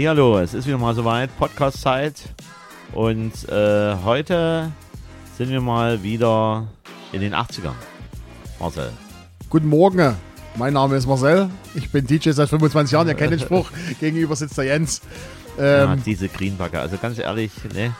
Hallihallo, es ist wieder mal soweit, Podcast-Zeit. Und äh, heute sind wir mal wieder in den 80ern. Marcel. Guten Morgen, mein Name ist Marcel. Ich bin DJ seit 25 Jahren. Ihr kennt den Spruch. Gegenüber sitzt der Jens. Ja, Ähm, diese Greenbacker, also ganz ehrlich, ne?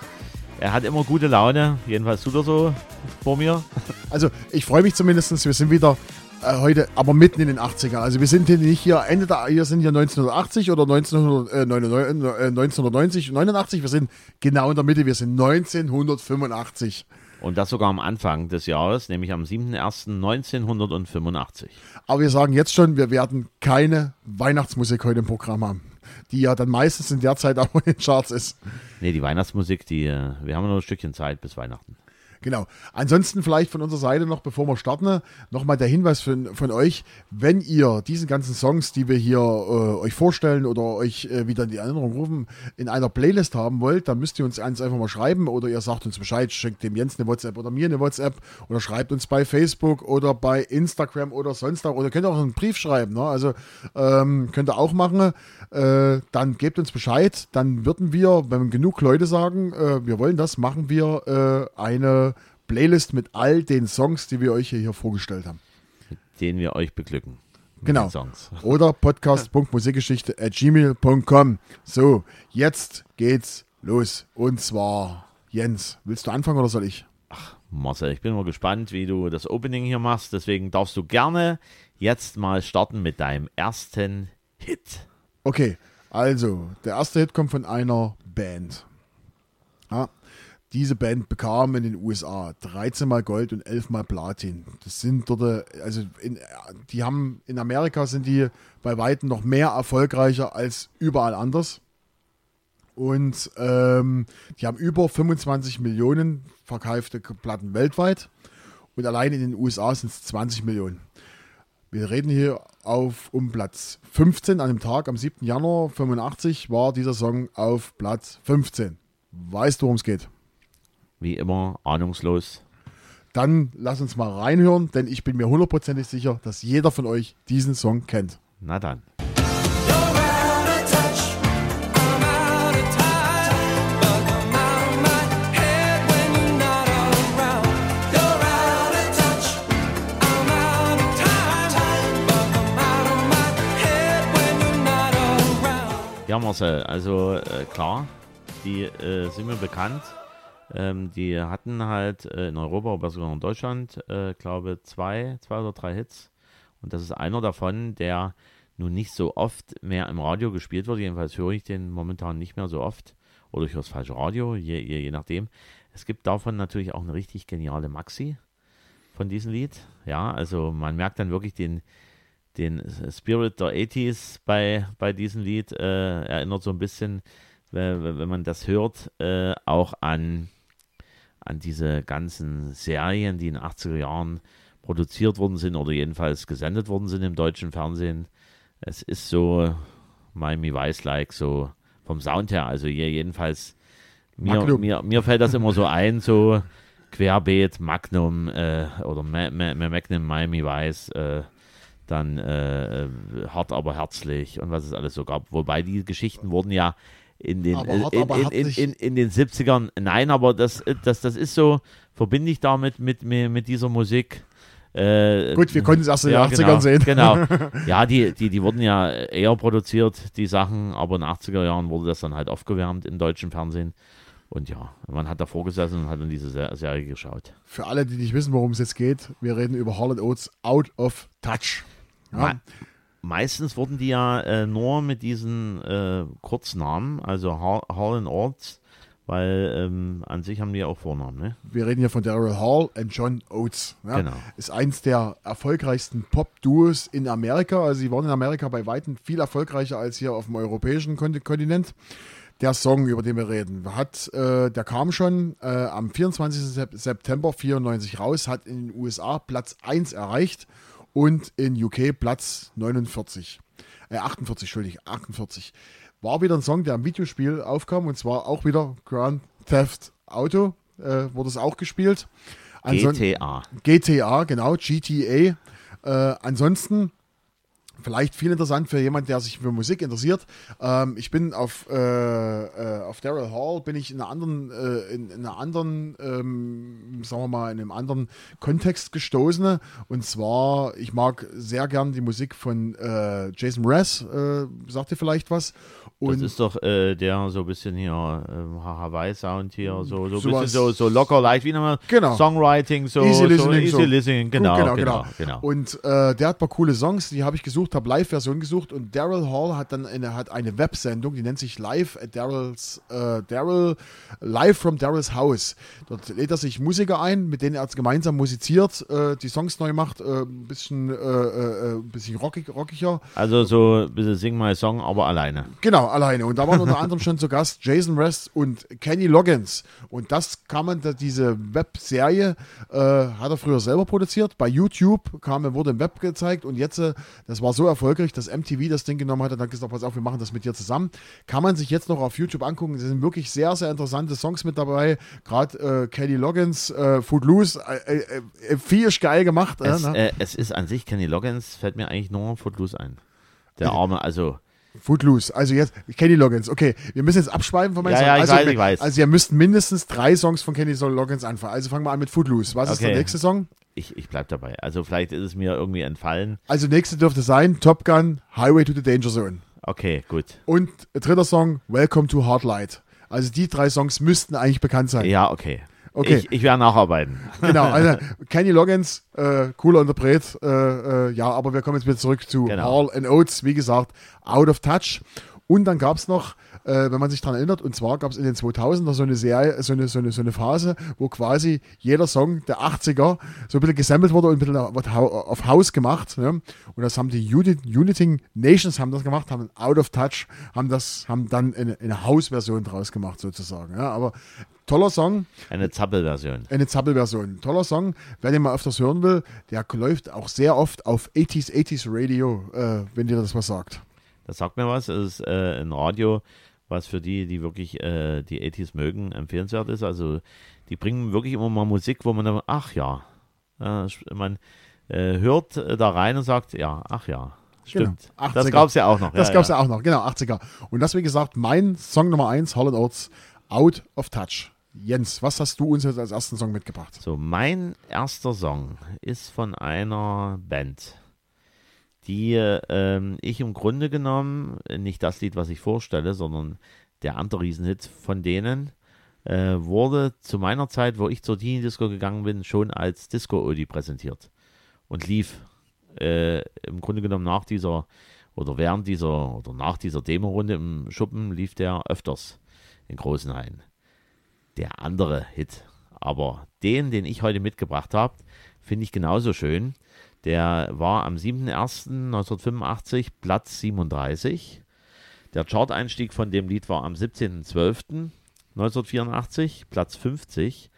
Er hat immer gute Laune, jedenfalls tut er so vor mir. also, ich freue mich zumindest. Wir sind wieder äh, heute, aber mitten in den 80ern. Also, wir sind hier nicht hier Ende der, hier sind hier 1980 oder 1999, äh, 1990, 89. Wir sind genau in der Mitte. Wir sind 1985. Und das sogar am Anfang des Jahres, nämlich am 7.1.1985. Aber wir sagen jetzt schon, wir werden keine Weihnachtsmusik heute im Programm haben. Die ja dann meistens in der Zeit auch in den Charts ist. Ne, die Weihnachtsmusik, die, äh, wir haben noch ein Stückchen Zeit bis Weihnachten. Genau. Ansonsten vielleicht von unserer Seite noch, bevor wir starten, nochmal der Hinweis von, von euch, wenn ihr diesen ganzen Songs, die wir hier äh, euch vorstellen oder euch äh, wieder in die Erinnerung rufen, in einer Playlist haben wollt, dann müsst ihr uns eins einfach mal schreiben oder ihr sagt uns Bescheid, schenkt dem Jens eine WhatsApp oder mir eine WhatsApp oder schreibt uns bei Facebook oder bei Instagram oder sonst auch oder könnt ihr auch einen Brief schreiben, ne? also ähm, könnt ihr auch machen, äh, dann gebt uns Bescheid, dann würden wir, wenn genug Leute sagen, äh, wir wollen das, machen wir äh, eine Playlist mit all den Songs, die wir euch hier, vorgestellt haben. Den wir euch beglücken. mit Genau. Oder podcast.musikgeschichte at gmail.com. So, jetzt geht's los. Und zwar, Jens, willst du anfangen oder soll ich? Marcel, ich bin mal gespannt, wie du das Opening hier machst. Deswegen darfst du gerne jetzt mal starten mit deinem ersten Hit. Okay, also, der erste Hit kommt von einer Band. Ja, diese Band bekam in den USA 13 mal Gold und 11 mal Platin. Das sind dort, äh, also in, die haben in Amerika sind die bei Weitem noch mehr erfolgreicher als überall anders. Und ähm, die haben über 25 Millionen verkaufte Platten weltweit. Und allein in den USA sind es 20 Millionen. Wir reden hier auf um Platz 15 an dem Tag, am 7. Januar 85 war dieser Song auf Platz 15. Weißt du, worum es geht? Wie immer, ahnungslos. Dann lass uns mal reinhören, denn ich bin mir hundertprozentig sicher, dass jeder von euch diesen Song kennt. Na dann. Ja, Marcel, also äh, klar, die äh, sind mir bekannt. Ähm, die hatten halt äh, in Europa, aber sogar in Deutschland, äh, glaube zwei, zwei oder drei Hits. Und das ist einer davon, der nun nicht so oft mehr im Radio gespielt wird. Jedenfalls höre ich den momentan nicht mehr so oft. Oder ich höre das falsche Radio, je, je, je nachdem. Es gibt davon natürlich auch eine richtig geniale Maxi von diesem Lied. Ja, also man merkt dann wirklich den, den Spirit der 80s bei, bei diesem Lied. Äh, erinnert so ein bisschen, wenn, wenn man das hört, äh, auch an, an diese ganzen Serien, die in den 80er Jahren produziert worden sind oder jedenfalls gesendet worden sind im deutschen Fernsehen. Es ist so Miami Vice-like, so vom Sound her. Also hier jedenfalls, mir, Magnum. mir, mir fällt das immer so ein, so Querbeet, Magnum äh, oder Ma Ma Ma Magnum Miami Vice, äh, dann äh, äh, hart aber herzlich und was es alles so gab. Wobei die Geschichten wurden ja in den, Aber hart in, in, in, in, den 70ern, nein, aber das, das, das ist so, verbinde ich damit mit, mit, mit dieser Musik. Äh, Gut, wir konnten es erst in ja, den 80ern genau, sehen. Genau. Ja, die, die, die wurden ja eher produziert, die Sachen, aber in den 80er Jahren wurde das dann halt aufgewärmt im deutschen Fernsehen. Und ja, man hat davor gesessen und hat dann diese Se- Serie geschaut. Für alle, die nicht wissen, worum es jetzt geht, wir reden über Harlan Oates Out of Touch. Ja, Meistens wurden die ja äh, nur mit diesen äh, Kurznamen, also Har Harlan Oates, weil ähm, an sich haben die ja auch Vornamen, ne? wir reden hier von Daryl Hall und John Oates. Ja, Genau. Ist eins der erfolgreichsten Pop-Duos in Amerika. Also sie waren in Amerika bei Weitem viel erfolgreicher als hier auf dem europäischen Kon- Kontinent. Der Song, über den wir reden, hat, äh, der kam schon äh, am 24. Sep- September 94 raus, hat in den USA Platz 1 erreicht und in UK Platz 49. Äh, 48, Entschuldigung, 48. War wieder ein Song, der im Videospiel aufkam und zwar auch wieder Grand Theft Auto, äh, wurde es auch gespielt. Anson- GTA. GTA, genau, GTA. Äh, ansonsten vielleicht viel interessant für jemand, der sich für Musik interessiert. Ähm, ich bin auf, äh, äh, auf Daryl Hall, bin ich in einer anderen, äh, in, in einer anderen, ähm, sagen wir mal, in einem anderen Kontext gestoßen. Und zwar, ich mag sehr gern die Musik von äh, Jason Mraz, äh, sagt ihr vielleicht was? Das Und ist doch äh, der so ein bisschen hier ähm, Hawaii-Sound hier, so, so bisschen so, so locker, leicht, wie nochmal Genau. Songwriting, so Easy so Listening, easy so. listening, genau, genau, genau, genau. genau. Und der hat ein paar coole Songs, die habe ich gesucht, habe Live-Version gesucht und Daryl Hall hat dann eine, hat eine Websendung, die nennt sich Live at Daryl's, äh, Daryl, Live from Daryl's House. Dort lädt er sich Musiker ein, mit denen er gemeinsam musiziert, äh, die Songs neu macht, äh, ein bisschen, äh, äh, ein bisschen rockig, rockiger. Also so ein bisschen Sing My Song, aber alleine. Genau, alleine. Und da waren unter anderem schon zu Gast Jason Rest und Kenny Loggins. Und das kann man, da- diese Webserie äh, hat er früher selber produziert. Bei YouTube kam, wurde im Web gezeigt und jetzt, äh, das war so erfolgreich, dass MTV das Ding genommen hat und hat gesagt, pass auf, wir machen das mit dir zusammen. Kann man sich jetzt noch auf YouTube angucken. Es sind wirklich sehr, sehr interessante Songs mit dabei. Gerade äh, Kenny Loggins, äh, Footloose, äh, äh, äh, viel geil gemacht. Es, äh, ne? äh, es ist an sich, Kenny Loggins, fällt mir eigentlich nur Footloose ein. Der Arme, also Footloose. Also jetzt Kenny Loggins. Okay, wir müssen jetzt abschweifen von meinen Ja, Songs. ja, ich also, weiß, ich weiß. Also ihr müsst mindestens drei Songs von Kenny Loggins anfangen. Also fangen wir an mit Footloose. Was ist Okay. der nächste Song? ich, ich bleib dabei. Also vielleicht ist es mir irgendwie entfallen. Also nächste dürfte sein Top Gun, Highway to the Danger Zone. Okay, gut. Und dritter Song, Welcome to Hardlight. Also die drei Songs müssten eigentlich bekannt sein. Ja, okay. Okay. Ich, ich werde nacharbeiten. Genau, also Kenny Loggins, äh, cooler Interpret, äh, äh, ja, aber wir kommen jetzt wieder zurück zu Genau. Hall and Oates, wie gesagt, Out of Touch. Und dann gab es noch, äh, wenn man sich daran erinnert, und zwar gab es in den 2000er so eine Serie, so eine, so, eine, so eine Phase, wo quasi jeder Song der 80er so ein bisschen gesammelt wurde und ein bisschen auf Hau- auf Haus gemacht. Ne? Und das haben die Uni- Uniting Nations haben das gemacht, haben Out of Touch, haben das, haben dann eine, eine Hausversion draus gemacht sozusagen. Ja? Aber toller Song. Eine Zappel-Version. Eine Zappelversion. Toller Song. Wer den mal öfters hören will, der läuft auch sehr oft auf 80s, 80s Radio, äh, wenn dir das was sagt. Das sagt mir was. Es ist äh, ein Radio, was für die, die wirklich äh, die 80s mögen, empfehlenswert ist. Also die bringen wirklich immer mal Musik, wo man dann, ach ja, äh, man äh, hört äh, da rein und sagt, ja, ach ja, stimmt. Genau. Das 80er. gab es ja auch noch. Das ja, gab es ja. ja auch noch, genau, 80er. Und das, wie gesagt, mein Song Nummer 1, Holland Oates, Out of Touch. Jens, was hast du uns jetzt als ersten Song mitgebracht? So, mein erster Song ist von einer Band, die ähm, ich im Grunde genommen, äh, nicht das Lied, was ich vorstelle, sondern der andere Riesenhit von denen, äh, wurde zu meiner Zeit, wo ich zur Teenie-Disco gegangen bin, schon als Disco-Odi präsentiert und lief äh, im Grunde genommen nach dieser oder während dieser oder nach dieser Demo-Runde im Schuppen lief der öfters in großen Hallen der andere Hit. Aber den, den ich heute mitgebracht habe, finde ich genauso schön. Der war am 7.01.1985 Platz 37. Der Chart-Einstieg von dem Lied war am 17.12.1984 Platz 50.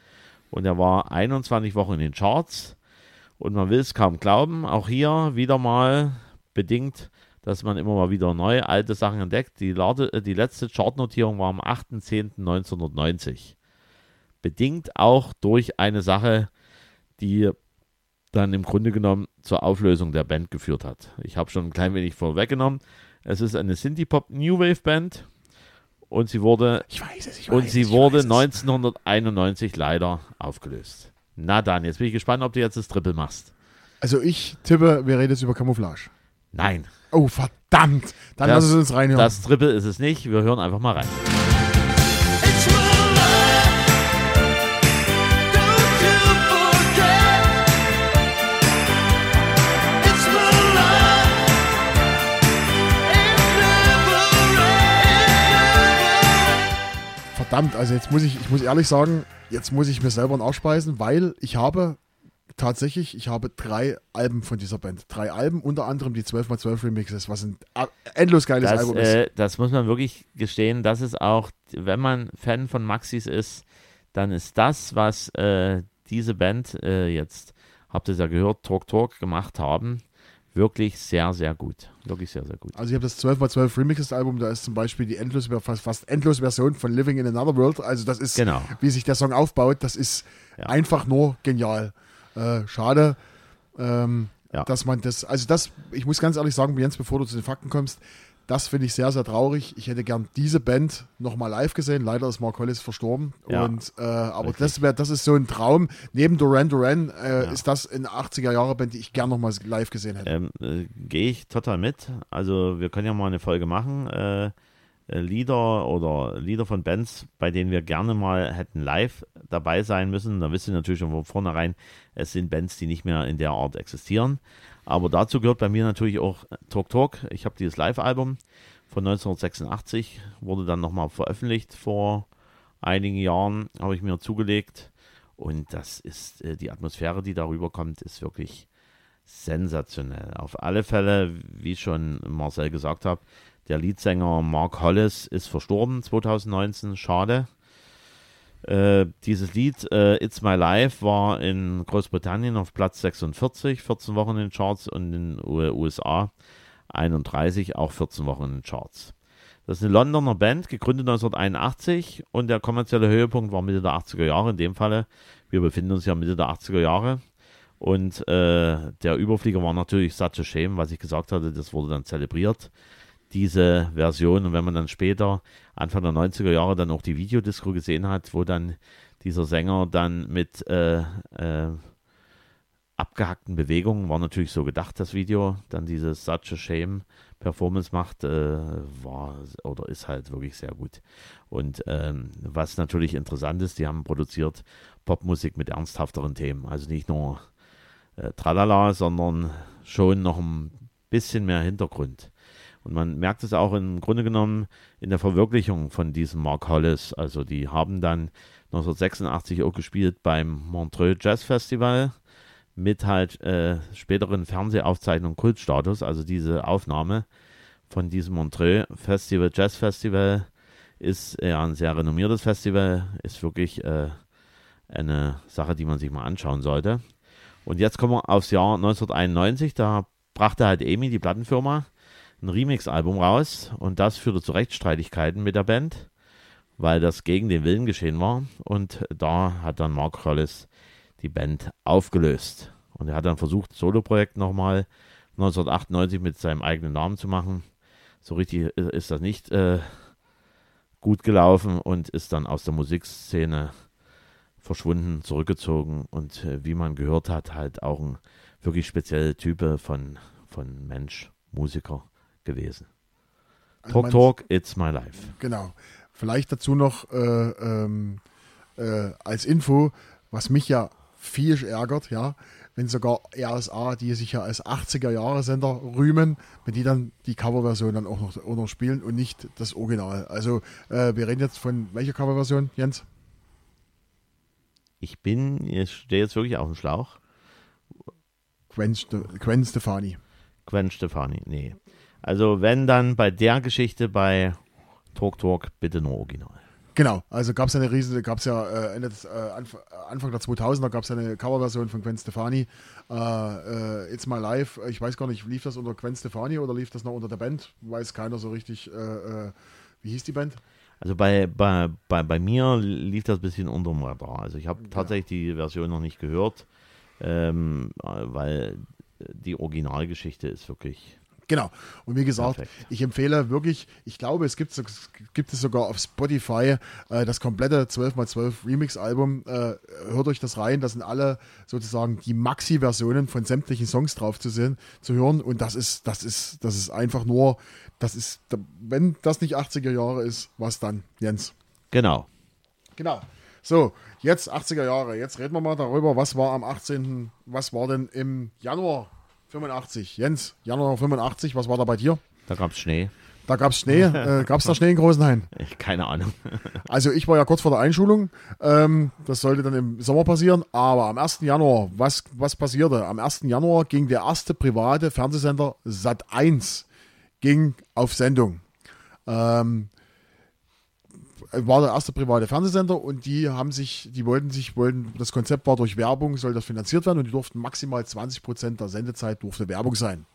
Und er war 21 Wochen in den Charts. Und man will es kaum glauben, auch hier wieder mal bedingt, dass man immer mal wieder neue, alte Sachen entdeckt. Die, Lade, äh, die letzte Chartnotierung war am 8.10.1990 bedingt auch durch eine Sache, die dann im Grunde genommen zur Auflösung der Band geführt hat. Ich habe schon ein klein wenig vorweggenommen. Es ist eine Synthie-Pop New Wave Band und sie wurde Ich weiß es, ich weiß und sie wurde weiß es. 1991 leider aufgelöst. Na dann, jetzt bin ich gespannt, ob du jetzt das Triple machst. Also ich tippe, wir reden jetzt über Camouflage. Nein, Oh, verdammt. Dann Das- lass es uns reinhören. das Triple ist es nicht. Wir hören einfach mal rein. Verdammt, also jetzt muss ich, ich muss ehrlich sagen, jetzt muss ich mir selber einen Arsch beißen, weil ich habe tatsächlich, ich habe drei Alben von dieser Band. Drei Alben, unter anderem die 12x12 Remixes, was ein endlos geiles Das, Album ist. äh, das muss man wirklich gestehen. Das ist auch, wenn man Fan von Maxis ist, dann ist das, was äh, diese Band äh, jetzt, habt ihr es ja gehört, Talk Talk gemacht haben, wirklich sehr, sehr gut. Wirklich sehr, sehr gut. Also ich habe das 12x12 Remixes Album, da ist zum Beispiel die endlos, fast, fast endlos Version von Living in Another World. Also das ist, Genau. wie sich der Song aufbaut, das ist Ja. einfach nur genial. Äh, schade. Ähm, Ja. dass man das, also das, ich muss ganz ehrlich sagen, Jens, bevor du zu den Fakten kommst, das finde ich sehr, sehr traurig. Ich hätte gern diese Band nochmal live gesehen. Leider ist Mark Hollis verstorben. Ja. Und, äh, aber das, wär, das ist so ein Traum. Neben Duran Duran äh, Ja. ist das eine 80er-Jahre-Band, die ich gern nochmal live gesehen hätte. Ähm, äh, Gehe ich total mit. Also wir können ja mal eine Folge machen. Äh, äh, Lieder oder Lieder von Bands, bei denen wir gerne mal hätten live dabei sein müssen. Da wisst ihr natürlich schon von vornherein, es sind Bands, die nicht mehr in der Art existieren. Aber dazu gehört bei mir natürlich auch Talk Talk. Ich habe dieses Live-Album von 1986, wurde dann nochmal veröffentlicht vor einigen Jahren, habe ich mir zugelegt. Und das ist äh, die Atmosphäre, die darüber kommt, ist wirklich sensationell. Auf alle Fälle, wie schon Marcel gesagt hat, der Leadsänger Mark Hollis ist verstorben 2019. Schade. Äh, dieses Lied äh, It's My Life war in Großbritannien auf Platz 46, 14 Wochen in den Charts und in den USA 31, auch 14 Wochen in den Charts. Das ist eine Londoner Band, gegründet 1981 und der kommerzielle Höhepunkt war Mitte der 80er Jahre. In dem Falle, wir befinden uns ja Mitte der 80er Jahre. Und äh, der Überflieger war natürlich Such a Shame, was ich gesagt hatte, das wurde dann zelebriert, diese Version. Und wenn man dann später, Anfang der 90er Jahre, dann auch die Videodisco gesehen hat, wo dann dieser Sänger dann mit äh, äh, abgehackten Bewegungen, war natürlich so gedacht, das Video, dann diese Such a Shame Performance macht, äh, war oder ist halt wirklich sehr gut. Und ähm, was natürlich interessant ist, die haben produziert Popmusik mit ernsthafteren Themen. Also nicht nur äh, Tralala, sondern schon noch ein bisschen mehr Hintergrund. Und man merkt es auch im Grunde genommen in der Verwirklichung von diesem Mark Hollis. Also die haben dann 1986 auch gespielt beim Montreux Jazz Festival mit halt äh, späteren Fernsehaufzeichnungen Kultstatus. Also diese Aufnahme von diesem Montreux Festival, Jazz Festival, ist ja ein sehr renommiertes Festival, ist wirklich äh, eine Sache, die man sich mal anschauen sollte. Und jetzt kommen wir aufs Jahr 1991, da brachte halt EMI, die Plattenfirma, ein Remix-Album raus und das führte zu Rechtsstreitigkeiten mit der Band, weil das gegen den Willen geschehen war. Und da hat dann Mark Hollis die Band aufgelöst. Und er hat dann versucht, Soloprojekt nochmal 1998 mit seinem eigenen Namen zu machen. So richtig ist das nicht äh, gut gelaufen und ist dann aus der Musikszene verschwunden, zurückgezogen und äh, wie man gehört hat, halt auch ein wirklich spezielle Type von, von Mensch, Musiker gewesen. Also Talk Talk, it's my life. Genau. Vielleicht dazu noch äh, ähm, äh, als Info, was mich ja viel ärgert, ja, wenn sogar RSA, die sich ja als 80er-Jahre-Sender rühmen, wenn die dann die Coverversion dann auch noch, auch noch spielen und nicht das Original. Also äh, wir reden jetzt von welcher Coverversion, Jens? Ich bin, ich stehe jetzt wirklich auf dem Schlauch. Gwen, Ste Gwen Stefani. Gwen Stefani, nee. Also wenn dann bei der Geschichte bei Talk Talk bitte nur Original. Genau, also gab es eine riesige, gab es ja äh, Ende des, äh, Anf Anfang der 2000er gab es eine Coverversion von Gwen Stefani, äh, äh, It's My Life, ich weiß gar nicht, lief das unter Gwen Stefani oder lief das noch unter der Band, weiß keiner so richtig, äh, äh, wie hieß die Band? Also bei, bei, bei, bei mir lief das ein bisschen unterm Radar. Also ich habe tatsächlich die Version noch nicht gehört, ähm, weil die Originalgeschichte ist wirklich Genau. Und wie gesagt, Perfekt. ich empfehle wirklich, ich glaube, es gibt, gibt es sogar auf Spotify äh, das komplette 12x12 Remix-Album. Äh, hört euch das rein. Da sind alle sozusagen die Maxi-Versionen von sämtlichen Songs drauf zu sehen, zu hören. Und das ist, das ist, das ist einfach nur, das ist, wenn das nicht 80er Jahre ist, was dann, Jens? genau. Genau. So, jetzt 80er Jahre. Jetzt reden wir mal darüber, was war am 18., was war denn im Januar 85? Jens, Januar 85, was war da bei dir? Da gab es Schnee. Da gab es Schnee. Äh, gab es da Schnee in Großenhain? Keine Ahnung. Also ich war ja kurz vor der Einschulung. Ähm, das sollte dann im Sommer passieren. Aber am 1. Januar, was, was passierte? Am 1. Januar ging der erste private Fernsehsender Sat 1 ging auf Sendung. Ähm, war der erste private Fernsehsender und die haben sich, die wollten sich, wollten, das Konzept war durch Werbung, soll das finanziert werden und die durften maximal 20 Prozent der Sendezeit durfte Werbung sein.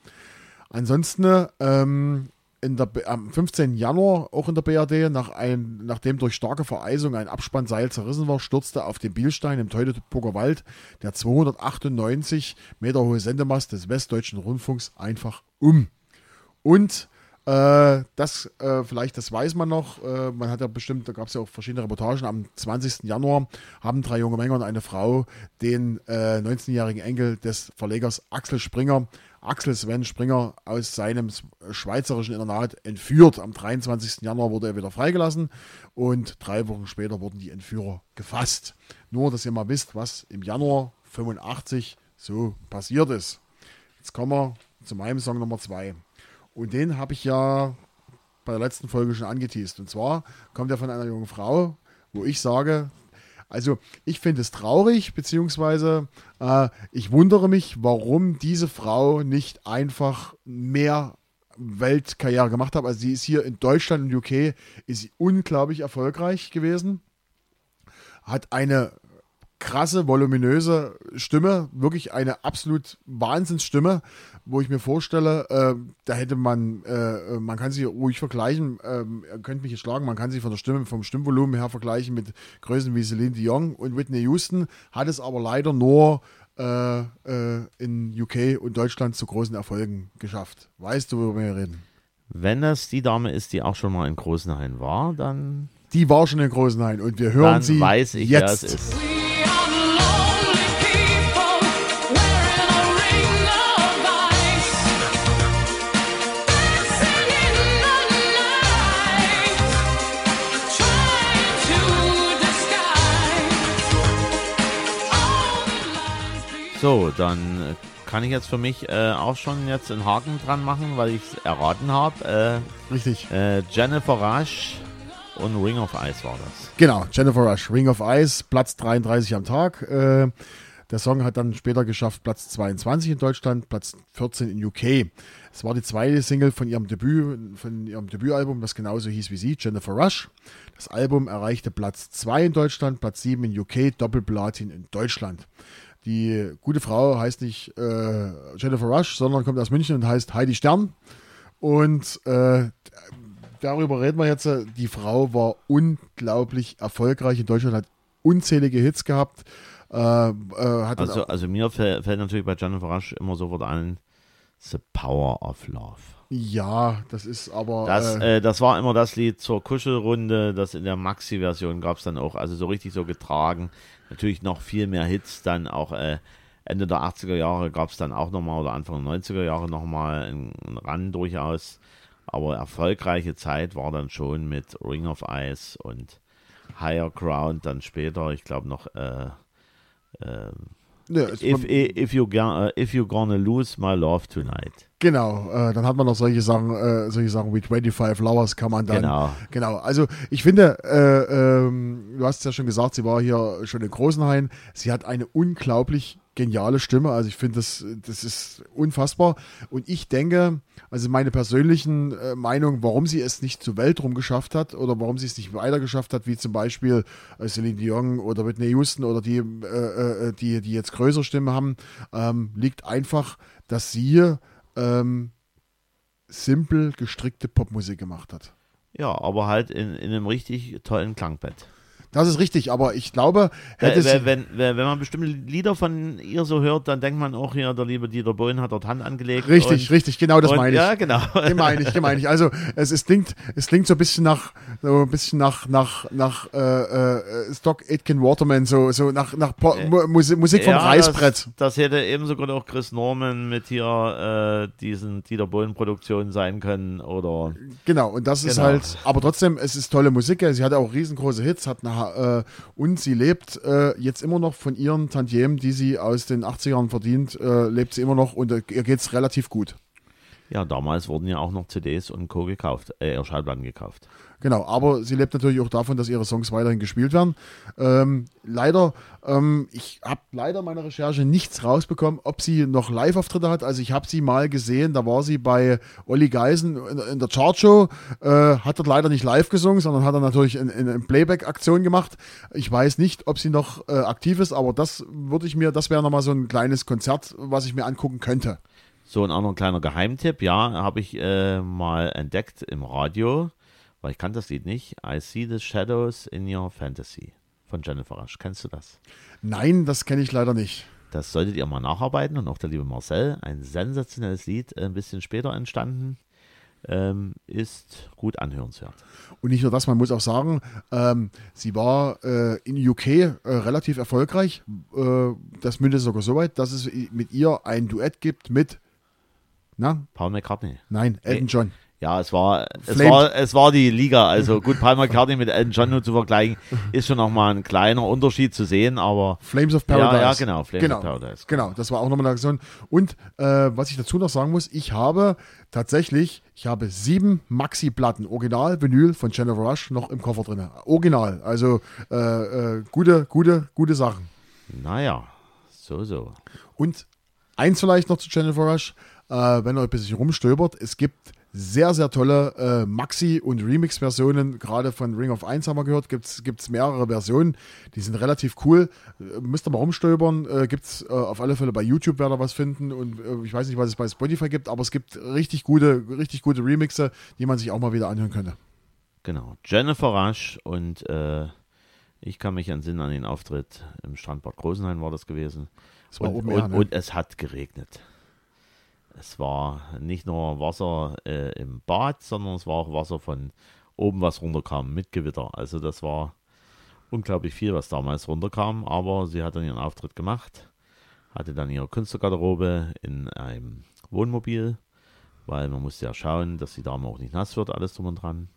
Ansonsten ähm, der, am 15. Januar auch in der BRD, nach ein, nachdem durch starke Vereisung ein Abspannseil zerrissen war, stürzte auf den Bielstein im Teutoburger Wald der 298 Meter hohe Sendemast des Westdeutschen Rundfunks einfach um. Und äh, das, äh, vielleicht, das weiß man noch, äh, man hat ja bestimmt, da gab es ja auch verschiedene Reportagen, am 20. Januar haben drei junge Männer und eine Frau den äh, 19-jährigen Enkel des Verlegers Axel Springer, Axel Sven Springer, aus seinem schweizerischen Internat entführt. Am 23. Januar wurde er wieder freigelassen und drei Wochen später wurden die Entführer gefasst. Nur, dass ihr mal wisst, was im Januar 85 so passiert ist. Jetzt kommen wir zu meinem Song Nummer zwei. Und den habe ich ja bei der letzten Folge schon angeteased. Und zwar kommt er von einer jungen Frau, wo ich sage, also ich finde es traurig, beziehungsweise äh, ich wundere mich, warum diese Frau nicht einfach mehr Weltkarriere gemacht hat. Also sie ist hier in Deutschland und UK ist unglaublich erfolgreich gewesen, hat eine krasse, voluminöse Stimme, wirklich eine absolut Wahnsinnsstimme, wo ich mir vorstelle, äh, da hätte man, äh, man kann sie ruhig vergleichen, ähm, ihr könnt mich jetzt schlagen, man kann sie von der Stimme, vom Stimmvolumen her vergleichen mit Größen wie Celine Dion und Whitney Houston, hat es aber leider nur äh, äh, in UK und Deutschland zu großen Erfolgen geschafft. Weißt du, worüber wir reden? Wenn das die Dame ist, die auch schon mal in Großenhain war, dann, Die war schon in Großenhain und wir hören dann sie weiß ich, jetzt. wer es ist. So, dann äh, kann ich jetzt für mich äh, auch schon jetzt einen Haken dran machen, weil ich es erraten habe. Richtig. Äh, äh, Jennifer Rush und Ring of Ice war das. Genau, Jennifer Rush, Ring of Ice, Platz 33 am Tag. Äh, der Song hat dann später geschafft Platz 22 in Deutschland, Platz 14 in UK. Es war die zweite Single von ihrem Debüt, von ihrem Debütalbum, das genauso hieß wie sie, Jennifer Rush. Das Album erreichte Platz 2 in Deutschland, Platz 7 in UK, Doppelplatin in Deutschland. Die gute Frau heißt nicht äh, Jennifer Rush, sondern kommt aus München und heißt Heidi Stern. Und äh, darüber reden wir jetzt. Die Frau war unglaublich erfolgreich in Deutschland, hat unzählige Hits gehabt. Äh, äh, Also, also mir fällt, fällt natürlich bei Jennifer Rush immer sofort ein, The Power of Love. ja, das ist aber. Das, äh, äh, das war immer das Lied zur Kuschelrunde, das in der Maxi-Version gab es dann auch, also so richtig so getragen. Natürlich noch viel mehr Hits, dann auch äh, Ende der 80er Jahre gab es dann auch nochmal oder Anfang der 90er Jahre nochmal einen, einen Run durchaus. Aber erfolgreiche Zeit war dann schon mit Ring of Ice und Higher Ground dann später, ich glaube noch äh, es- if, if, you, ga- äh, if you gonna lose my love tonight. genau, äh, dann hat man noch solche Sachen, äh, solche Sachen wie 25 Flowers kann man dann. Genau. Genau, also ich finde, äh, ähm, du hast es ja schon gesagt, sie war hier schon in Großenhain. Sie hat eine unglaublich geniale Stimme. Also ich finde, das, das ist unfassbar. Und ich denke, also meine persönlichen äh, Meinung, warum sie es nicht zur Welt rum geschafft hat oder warum sie es nicht weiter geschafft hat, wie zum Beispiel äh, Celine Dion oder Whitney Houston oder die, äh, äh, die, die jetzt größere Stimme haben, ähm, liegt einfach, dass sie ähm, simpel gestrickte Popmusik gemacht hat. Ja, aber halt in, in einem richtig tollen Klangbett. Das ist richtig, aber ich glaube, hätte sie, wenn, wenn, wenn man bestimmte Lieder von ihr so hört, dann denkt man auch hier, der liebe Dieter Bohlen hat dort Hand angelegt. richtig, und, richtig, genau das und, meine ich. Ja, genau. Den meine ich, den meine ich. Also es, es klingt, es klingt so ein bisschen nach, so ein bisschen nach, nach, nach äh, äh, Stock Aitken Waterman, so, so nach, nach po Äh, Mu- Musik, Musik vom Ja, Reißbrett. Das, das hätte ebenso gut auch Chris Norman mit hier äh, diesen Dieter Bohlen-Produktionen sein können oder Genau, und das ist Genau. halt, aber trotzdem, es ist tolle Musik. Sie hatte auch riesengroße Hits, hat eine, äh, und sie lebt äh, jetzt immer noch von ihren Tantiemen, die sie aus den 80ern verdient, äh, lebt sie immer noch und äh, ihr geht's relativ gut. Ja, damals wurden ja auch noch CDs und Co. gekauft, äh, Schallplatten gekauft. Genau, aber sie lebt natürlich auch davon, dass ihre Songs weiterhin gespielt werden. Ähm, leider, ähm, ich habe leider meiner Recherche nichts rausbekommen, ob sie noch Live-Auftritte hat. Also ich habe sie mal gesehen, da war sie bei Olli Geisen in, in der Chartshow, äh, hat dort leider nicht live gesungen, sondern hat dann natürlich eine in, in Playback-Aktion gemacht. Ich weiß nicht, ob sie noch äh, aktiv ist, aber das würde ich mir, das wäre nochmal so ein kleines Konzert, was ich mir angucken könnte. So, und auch noch ein kleiner Geheimtipp, ja, habe ich äh, mal entdeckt im Radio, weil ich kannte das Lied nicht. I See the Shadows in Your Fantasy von Jennifer Rush. Kennst du das? Nein, das kenne ich leider nicht. Das solltet ihr mal nacharbeiten und auch der liebe Marcel, ein sensationelles Lied, äh, ein bisschen später entstanden, ähm, ist gut anhörenswert. Und nicht nur das, man muss auch sagen, ähm, sie war äh, in UK äh, relativ erfolgreich. Äh, das mündet sogar so weit, dass es mit ihr ein Duett gibt mit, na, Paul McCartney. nein, Elton Nee. John. Ja, es war, es war, es war die Liga. Also gut, Paul McCartney mit Elton John nur zu vergleichen, ist schon nochmal ein kleiner Unterschied zu sehen, aber Flames of Ja, Paradise. ja, genau, Flames genau, of Paradise. Genau, das war auch nochmal eine Aktion. Und äh, was ich dazu noch sagen muss, ich habe tatsächlich, ich habe sieben Maxi-Platten, Original, Vinyl von Jennifer Rush noch im Koffer drin. Original, also äh, äh, gute, gute, gute Sachen. naja, so, so. Und eins vielleicht noch zu Jennifer Rush, äh, wenn ihr ein bisschen rumstöbert, es gibt sehr, sehr tolle äh, Maxi- und Remix-Versionen, gerade von Ring of 1 haben wir gehört, gibt es mehrere Versionen, die sind relativ cool, äh, müsst ihr mal rumstöbern, äh, gibt es äh, auf alle Fälle bei YouTube, werdet ihr was finden und äh, ich weiß nicht, was es bei Spotify gibt, aber es gibt richtig gute, richtig gute Remixe, die man sich auch mal wieder anhören könnte. Genau. Jennifer Rush und äh, ich kann mich entsinnen an den Auftritt im Strandbad Großenhain war das gewesen. Das war und, und, her, ne? und es hat geregnet. Es war nicht nur Wasser äh, im Bad, sondern es war auch Wasser von oben, was runterkam mit Gewitter. Also das war unglaublich viel, was damals runterkam. Aber sie hat dann ihren Auftritt gemacht, hatte dann ihre Künstlergarderobe in einem Wohnmobil, weil man musste ja schauen, dass die Dame auch nicht nass wird, alles drum und dran.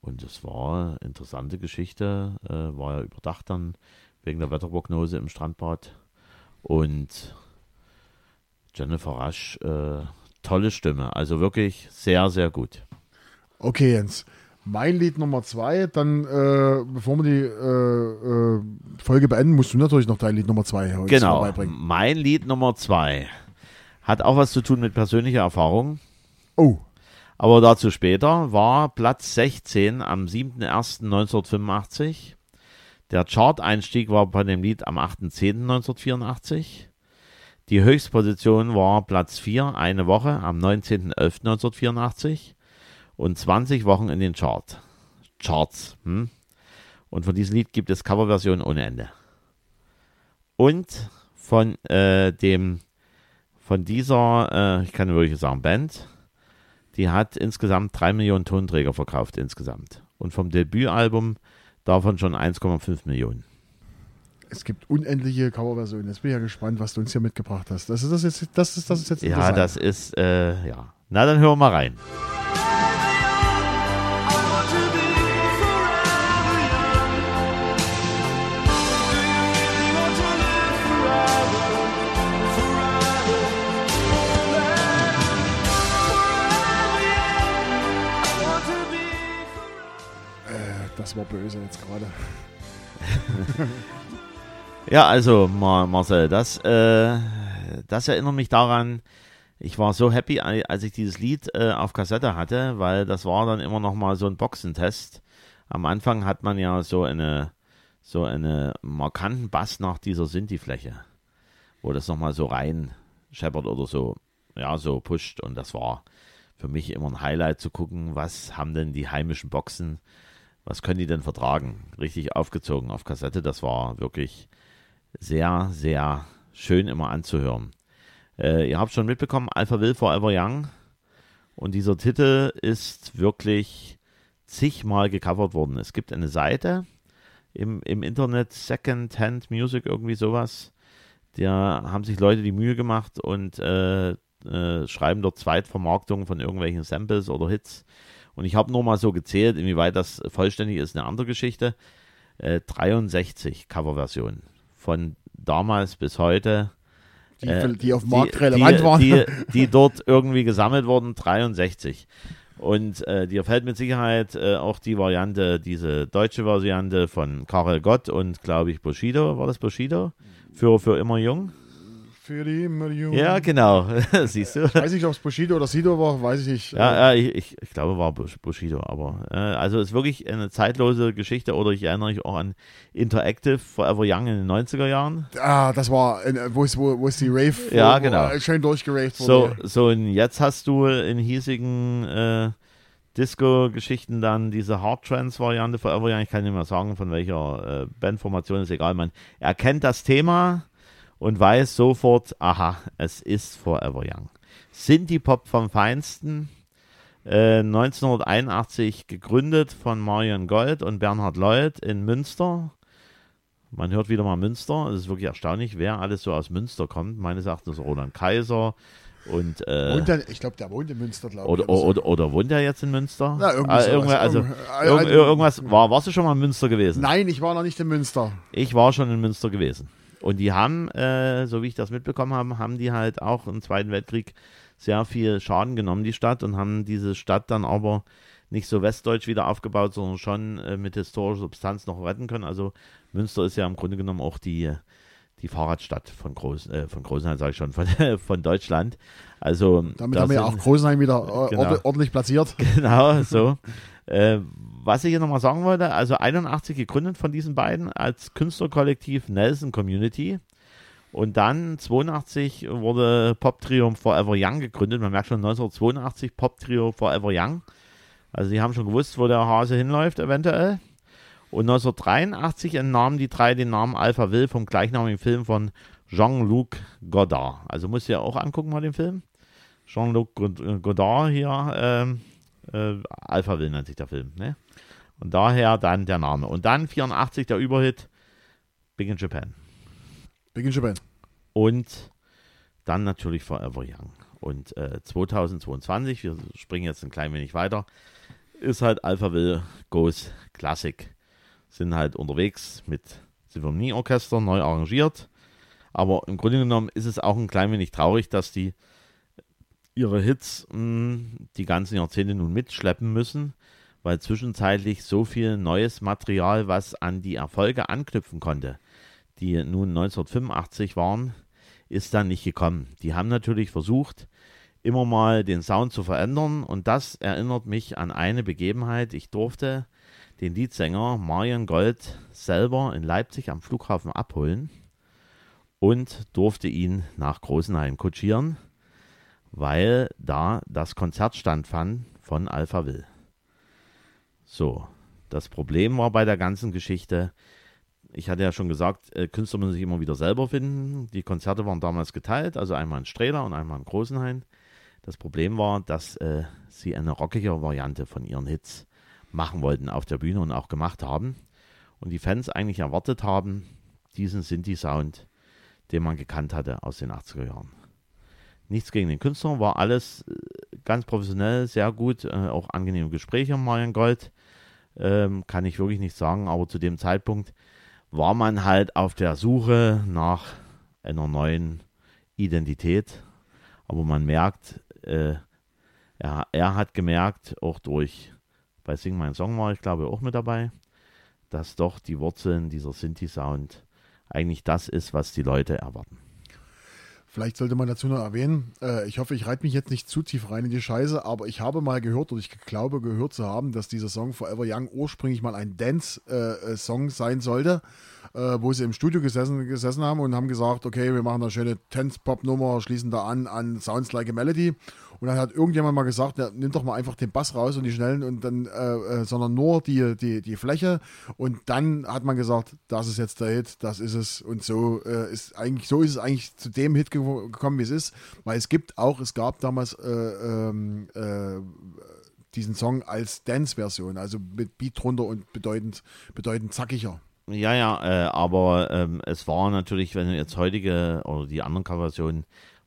Und es war eine interessante Geschichte, äh, war ja überdacht dann wegen der Wetterprognose im Strandbad. Und Jennifer Rush, äh, tolle Stimme, also wirklich sehr, sehr gut. Okay, Jens. Mein Lied Nummer zwei, dann, äh, bevor wir die äh, äh, Folge beenden, musst du natürlich noch dein Lied Nummer zwei heute Genau, beibringen. mein Lied Nummer zwei hat auch was zu tun mit persönlicher Erfahrung, Oh, aber dazu später, war Platz 16 am 7.01.1985. Der Chart-Einstieg war bei dem Lied am 8.10.1984. Die Höchstposition war Platz 4, eine Woche am 19.11.1984 und 20 Wochen in den Chart. Charts. Hm? Und von diesem Lied gibt es Coverversionen ohne Ende. Und von äh, dem, von dieser, äh, ich kann wirklich sagen, Band, die hat insgesamt 3 Millionen Tonträger verkauft insgesamt. Und vom Debütalbum davon schon 1,5 Millionen. Es gibt unendliche Coverversionen. Jetzt bin ich ja gespannt, was du uns hier mitgebracht hast. Das ist das jetzt, das ist das ist jetzt Ja, das ist, äh, ja. Na, dann hören wir mal rein. Das war böse jetzt gerade. Ja, also Mar Marcel, das, äh, das erinnert mich daran, ich war so happy, als ich dieses Lied äh, auf Kassette hatte, weil das war dann immer noch mal so ein Boxentest. Am Anfang hat man ja so eine, so eine markanten Bass nach dieser Sinti-Fläche, wo das noch mal so rein scheppert oder so, ja, so pusht. Und das war für mich immer ein Highlight zu gucken, was haben denn die heimischen Boxen, was können die denn vertragen? Richtig aufgezogen auf Kassette, das war wirklich sehr, sehr schön immer anzuhören. Äh, ihr habt schon mitbekommen, Alpha Will Forever Young. Und dieser Titel ist wirklich zigmal gecovert worden. Es gibt eine Seite im, im Internet, Second Hand Music, irgendwie sowas. Da haben sich Leute die Mühe gemacht und äh, äh, schreiben dort Zweitvermarktungen von irgendwelchen Samples oder Hits. Und ich habe nur mal so gezählt, inwieweit das vollständig ist, eine andere Geschichte. Äh, 63 Coverversionen von damals bis heute. Die, Äh, die auf dem die- Markt relevant die, waren. Die, die dort irgendwie gesammelt wurden, 63. Und äh, dir fällt mit Sicherheit äh, auch die Variante, diese deutsche Variante von Karel Gott und, glaube ich, Bushido. War das Bushido? Für, für immer jung? Für die Million. Ja, genau. Siehst du? Ich weiß nicht, ob es Bushido oder Sido war, weiß ich nicht. Ja, ja ich, ich, ich glaube, war Bush, Bushido, aber äh, also es ist wirklich eine zeitlose Geschichte oder ich erinnere mich auch an Interactive Forever Young in den 90er Jahren. Ah, das war, in- wo es, wo, wo es die Rave Ja, genau. Wo schön durchgeraved So, wurde. so und jetzt hast du in hiesigen äh, Disco-Geschichten dann diese Hard-Trance-Variante Forever Young. Ich kann nicht mehr sagen, von welcher äh, Bandformation, ist egal. Man erkennt das Thema und weiß sofort, aha, es ist Forever Young. Synthie-Pop vom Feinsten. Äh, 1981 gegründet von Marion Gold und Bernhard Lloyd in Münster. Man hört wieder mal Münster. Es ist wirklich erstaunlich, wer alles so aus Münster kommt. Meines Erachtens Roland Kaiser und äh, dann, ich glaube, der wohnt in Münster, glaube ich. oder, oder, oder wohnt er jetzt in Münster? Na, irgendwie Ah, sowas. irgendwer- also, Irgend- äh, also- irgendwas, war, warst du schon mal in Münster gewesen? Nein, ich war noch nicht in Münster. Ich war schon in Münster gewesen. Und die haben, äh, so wie ich das mitbekommen habe, haben die halt auch im Zweiten Weltkrieg sehr viel Schaden genommen, die Stadt, und haben diese Stadt dann aber nicht so westdeutsch wieder aufgebaut, sondern schon äh, mit historischer Substanz noch retten können. Also Münster ist ja im Grunde genommen auch die, die Fahrradstadt von Groß, äh, von Großenhain, sage ich schon, von, von Deutschland. Also Damit da haben wir ja auch Großenheim wieder äh, Genau. ord- ordentlich platziert. Genau, so. was ich hier nochmal sagen wollte, also 81 gegründet von diesen beiden als Künstlerkollektiv Nelson Community. Und dann 82 wurde Pop Trio Forever Young gegründet. Man merkt schon 1982 Pop Trio Forever Young. Also die haben schon gewusst, wo der Hase hinläuft eventuell. Und 1983 entnahmen die drei den Namen Alpha Will vom gleichnamigen Film von Jean-Luc Godard. Also musst du ja auch angucken mal den Film. Jean-Luc God- Godard hier, ähm, äh, Alpha Will nennt sich der Film, ne? Und daher dann der Name. Und dann 84 der Überhit Big in Japan. Big in Japan. Und dann natürlich Forever Young. Und äh, 2022, wir springen jetzt ein klein wenig weiter, ist halt Alphaville Goes Classic. Sind halt unterwegs mit Symphonieorchester, neu arrangiert. Aber im Grunde genommen ist es auch ein klein wenig traurig, dass die ihre Hits mh, die ganzen Jahrzehnte nun mitschleppen müssen, weil zwischenzeitlich so viel neues Material, was an die Erfolge anknüpfen konnte, die nun 1985 waren, ist dann nicht gekommen. Die haben natürlich versucht, immer mal den Sound zu verändern und das erinnert mich an eine Begebenheit. Ich durfte den Leadsänger Marion Gold selber in Leipzig am Flughafen abholen und durfte ihn nach Großenhain kutschieren, weil da das Konzert stattfand von Alpha Will. So, das Problem war bei der ganzen Geschichte, ich hatte ja schon gesagt, äh, Künstler müssen sich immer wieder selber finden. Die Konzerte waren damals geteilt, also einmal in Strehler und einmal in Großenhain. Das Problem war, dass äh, sie eine rockige Variante von ihren Hits machen wollten auf der Bühne und auch gemacht haben. Und die Fans eigentlich erwartet haben, diesen Sinti-Sound, den man gekannt hatte aus den 80er Jahren. Nichts gegen den Künstler, war alles äh, ganz professionell, sehr gut, äh, auch angenehme Gespräche, Marian Gold. Ähm, kann ich wirklich nicht sagen, aber zu dem Zeitpunkt war man halt auf der Suche nach einer neuen Identität. Aber man merkt, äh, er, er hat gemerkt, auch durch, bei Sing Mein Song war ich glaube auch mit dabei, dass doch die Wurzeln dieser Sinti-Sound eigentlich das ist, was die Leute erwarten. Vielleicht sollte man dazu noch erwähnen, äh, ich hoffe, ich reite mich jetzt nicht zu tief rein in die Scheiße, aber ich habe mal gehört oder ich glaube gehört zu haben, dass dieser Song Forever Young ursprünglich mal ein Dance-Song sein sollte, äh, wo sie im Studio gesessen, gesessen haben und haben gesagt, okay, wir machen eine schöne Dance-Pop-Nummer, schließen da an an Sounds Like a Melody. Und dann hat irgendjemand mal gesagt, ja, nimm doch mal einfach den Bass raus und die schnellen und dann, äh, äh, sondern nur die, die, die Fläche. Und dann hat man gesagt, das ist jetzt der Hit, das ist es. Und so äh, ist eigentlich, so ist es eigentlich zu dem Hit ge gekommen, wie es ist. Weil es gibt auch, es gab damals äh, ähm, äh, diesen Song als Dance-Version, also mit Beat drunter und bedeutend, bedeutend zackiger. Ja, ja, äh, aber ähm, es war natürlich, wenn du jetzt heutige oder die anderen Coverversionen,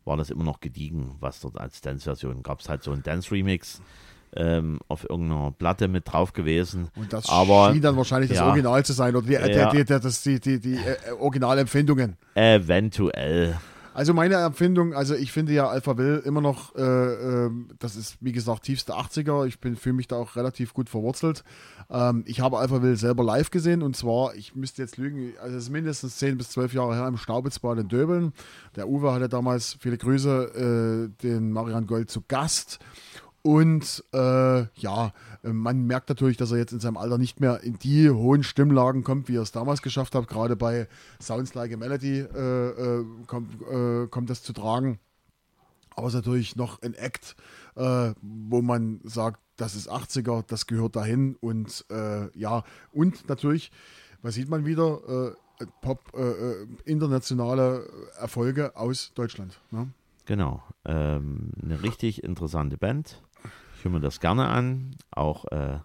war das immer noch gediegen, was dort als Dance-Version gab. Es halt so ein Dance-Remix ähm, auf irgendeiner Platte mit drauf gewesen. Und das aber schien dann wahrscheinlich das ja. Original zu sein oder die, äh, Ja. die, die, das, die, die, die äh, Originalempfindungen. eventuell. Also meine Empfindung, also ich finde ja Alpha Will immer noch, äh, ähm, das ist wie gesagt tiefste 80er. Ich bin fühle mich da auch relativ gut verwurzelt. Ähm, ich habe Alpha Will selber live gesehen und zwar, ich müsste jetzt lügen, also es ist mindestens 10 bis 12 Jahre her im Staubitzbad in Döbeln. Der Uwe hatte damals, viele Grüße, äh, den Marian Gold zu Gast. Und äh, ja, man merkt natürlich, dass er jetzt in seinem Alter nicht mehr in die hohen Stimmlagen kommt, wie er es damals geschafft hat. Gerade bei Sounds Like a Melody äh, äh, kommt, äh, kommt das zu tragen. Aber es ist natürlich noch ein Act, äh, wo man sagt, das ist 80er, das gehört dahin. Und äh, ja, und natürlich, was sieht man wieder? Pop, internationale Erfolge aus Deutschland. Ne? Genau. Ähm, eine richtig interessante Band. Ich höre mir das gerne an. Auch äh,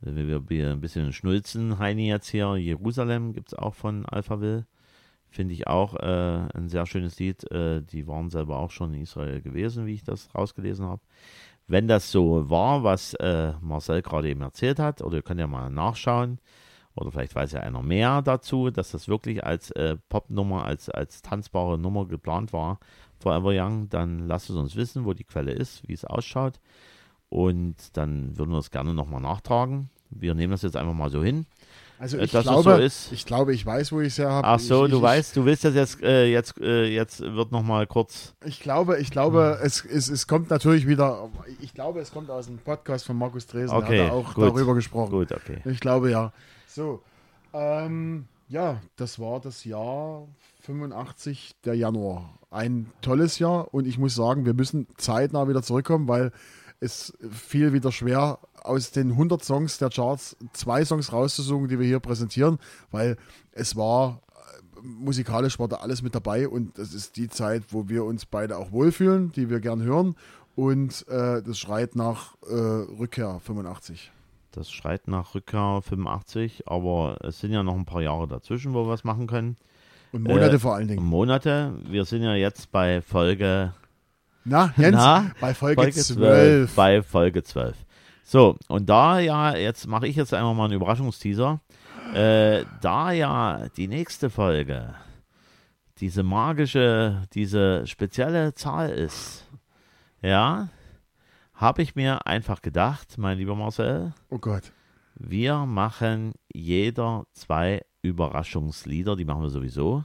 wir, wir ein bisschen schnulzen, Heini jetzt hier. Jerusalem gibt es auch von Alpha Will. Finde ich auch äh, ein sehr schönes Lied. Äh, die waren selber auch schon in Israel gewesen, wie ich das rausgelesen habe. Wenn das so war, was äh, Marcel gerade eben erzählt hat, oder ihr könnt ja mal nachschauen, oder vielleicht weiß ja einer mehr dazu, dass das wirklich als äh, Popnummer, als, als tanzbare Nummer geplant war, Forever Young, dann lasst es uns wissen, wo die Quelle ist, wie es ausschaut. Und dann würden wir es gerne nochmal nachtragen. Wir nehmen das jetzt einfach mal so hin. Also Äh, ich glaube, so ist. ich glaube, ich weiß, wo ich es her habe. Ach so, ich, du ich, weißt, du willst das jetzt, äh, jetzt, äh, jetzt wird nochmal kurz. Ich glaube, ich glaube, es, es, es kommt natürlich wieder, ich glaube, es kommt aus dem Podcast von Markus Dresen, Okay, der hat auch gut. darüber gesprochen. Gut, okay. Ich glaube, ja. So, ähm, ja, das war das Jahr 85, der Januar. Ein tolles Jahr und ich muss sagen, wir müssen zeitnah wieder zurückkommen, weil es fiel wieder schwer, aus den 100 Songs der Charts zwei Songs rauszusuchen, die wir hier präsentieren, weil es war äh, musikalisch war da alles mit dabei und das ist die Zeit, wo wir uns beide auch wohlfühlen, die wir gern hören und äh, das schreit nach äh, Rückkehr 85. Das schreit nach Rückkehr 85, aber es sind ja noch ein paar Jahre dazwischen, wo wir was machen können. Und Monate Äh, vor allen Dingen. Monate. Wir sind ja jetzt bei Folge, Na, Jens, Na, bei Folge, Folge 12. Bei Folge 12. So, und da ja, jetzt mache ich jetzt einfach mal einen Überraschungsteaser. Äh, da ja die nächste Folge diese magische, diese spezielle Zahl ist, ja, habe ich mir einfach gedacht, mein lieber Marcel, Oh Gott. wir machen jeder zwei Überraschungslieder, die machen wir sowieso,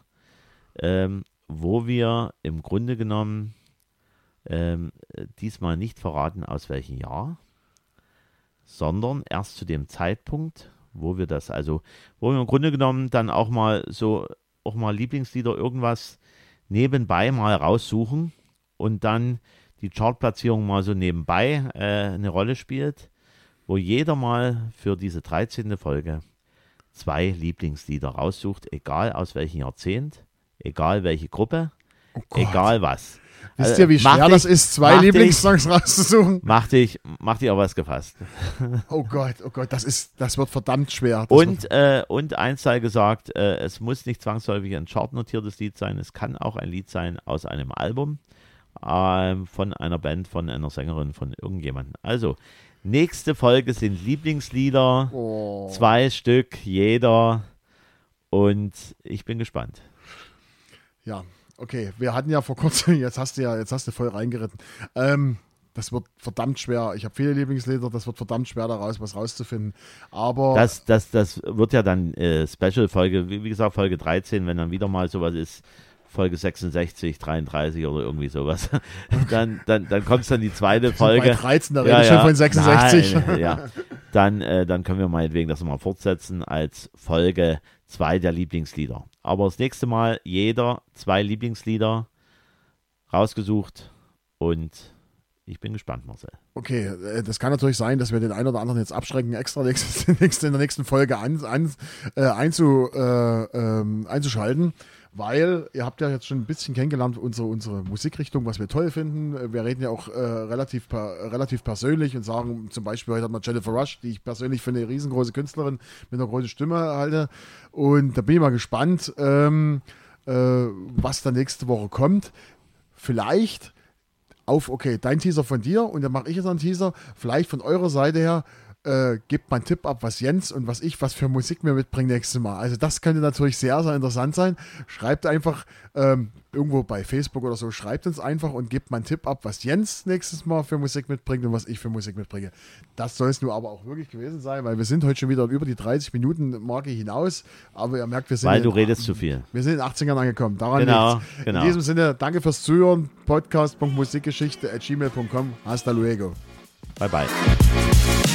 ähm, wo wir im Grunde genommen ähm, diesmal nicht verraten, aus welchem Jahr, sondern erst zu dem Zeitpunkt, wo wir das, also wo wir im Grunde genommen dann auch mal so, auch mal Lieblingslieder, irgendwas nebenbei mal raussuchen und dann die Chartplatzierung mal so nebenbei äh, eine Rolle spielt, wo jeder mal für diese 13. Folge zwei Lieblingslieder raussucht, egal aus welchem Jahrzehnt, egal welche Gruppe, Oh egal was. Wisst Also, ihr, wie schwer dich- das ist, zwei dich- Lieblingssongs rauszusuchen? Mach dich, mach dich auf was gefasst. Oh Gott, oh Gott, das ist, das wird verdammt schwer. Und, äh, und eins sei gesagt, äh, es muss nicht zwangsläufig ein chartnotiertes Lied sein, es kann auch ein Lied sein aus einem Album ähm, von einer Band, von einer Sängerin, von irgendjemandem. Also, nächste Folge sind Lieblingslieder, oh. zwei Stück, jeder. Und ich bin gespannt. Ja, okay. Wir hatten ja vor kurzem, jetzt hast du ja, jetzt hast du voll reingeritten. Ähm, das wird verdammt schwer. Ich habe viele Lieblingslieder, das wird verdammt schwer daraus was rauszufinden. Aber Das, das, das wird ja dann äh, Special-Folge, wie, wie gesagt, Folge 13, wenn dann wieder mal sowas ist, Folge 66, 33 oder irgendwie sowas. dann, dann, dann kommt dann die zweite Folge. bei 13, da rede ich schon von 66. Nein, ja. Dann, äh, dann können wir meinetwegen das mal fortsetzen als Folge 2 der Lieblingslieder. Aber das nächste Mal jeder zwei Lieblingslieder rausgesucht und ich bin gespannt, Marcel. Okay, äh, das kann natürlich sein, dass wir den einen oder anderen jetzt abschrecken, extra nächstes, nächste, in der nächsten Folge an, an, äh, einzu, äh, ähm, einzuschalten, weil ihr habt ja jetzt schon ein bisschen kennengelernt, unsere, unsere Musikrichtung, was wir toll finden. Äh, Wir reden ja auch äh, relativ, per, relativ persönlich und sagen zum Beispiel, heute hat man Jennifer Rush, die ich persönlich für eine riesengroße Künstlerin mit einer großen Stimme halte. Und da bin ich mal gespannt, ähm, äh, was da nächste Woche kommt. Vielleicht auf, okay, dein Teaser von dir und dann mache ich jetzt einen Teaser, vielleicht von eurer Seite her, äh, gebt mal einen Tipp ab, was Jens und was ich, was für Musik mir mitbringen nächstes Mal. Also das könnte natürlich sehr, sehr interessant sein. Schreibt einfach ähm, irgendwo bei Facebook oder so, schreibt uns einfach und gebt mal einen Tipp ab, was Jens nächstes Mal für Musik mitbringt und was ich für Musik mitbringe. Das soll es nur aber auch wirklich gewesen sein, weil wir sind heute schon wieder über die 30 Minuten Marke hinaus. Aber ihr merkt, wir sind, Weil in, du redest zu viel. wir sind in den 80ern angekommen. Daran Genau, liegt's. genau. In diesem Sinne, danke fürs Zuhören. Podcast.musikgeschichte at gmail.com. Hasta luego. Bye bye.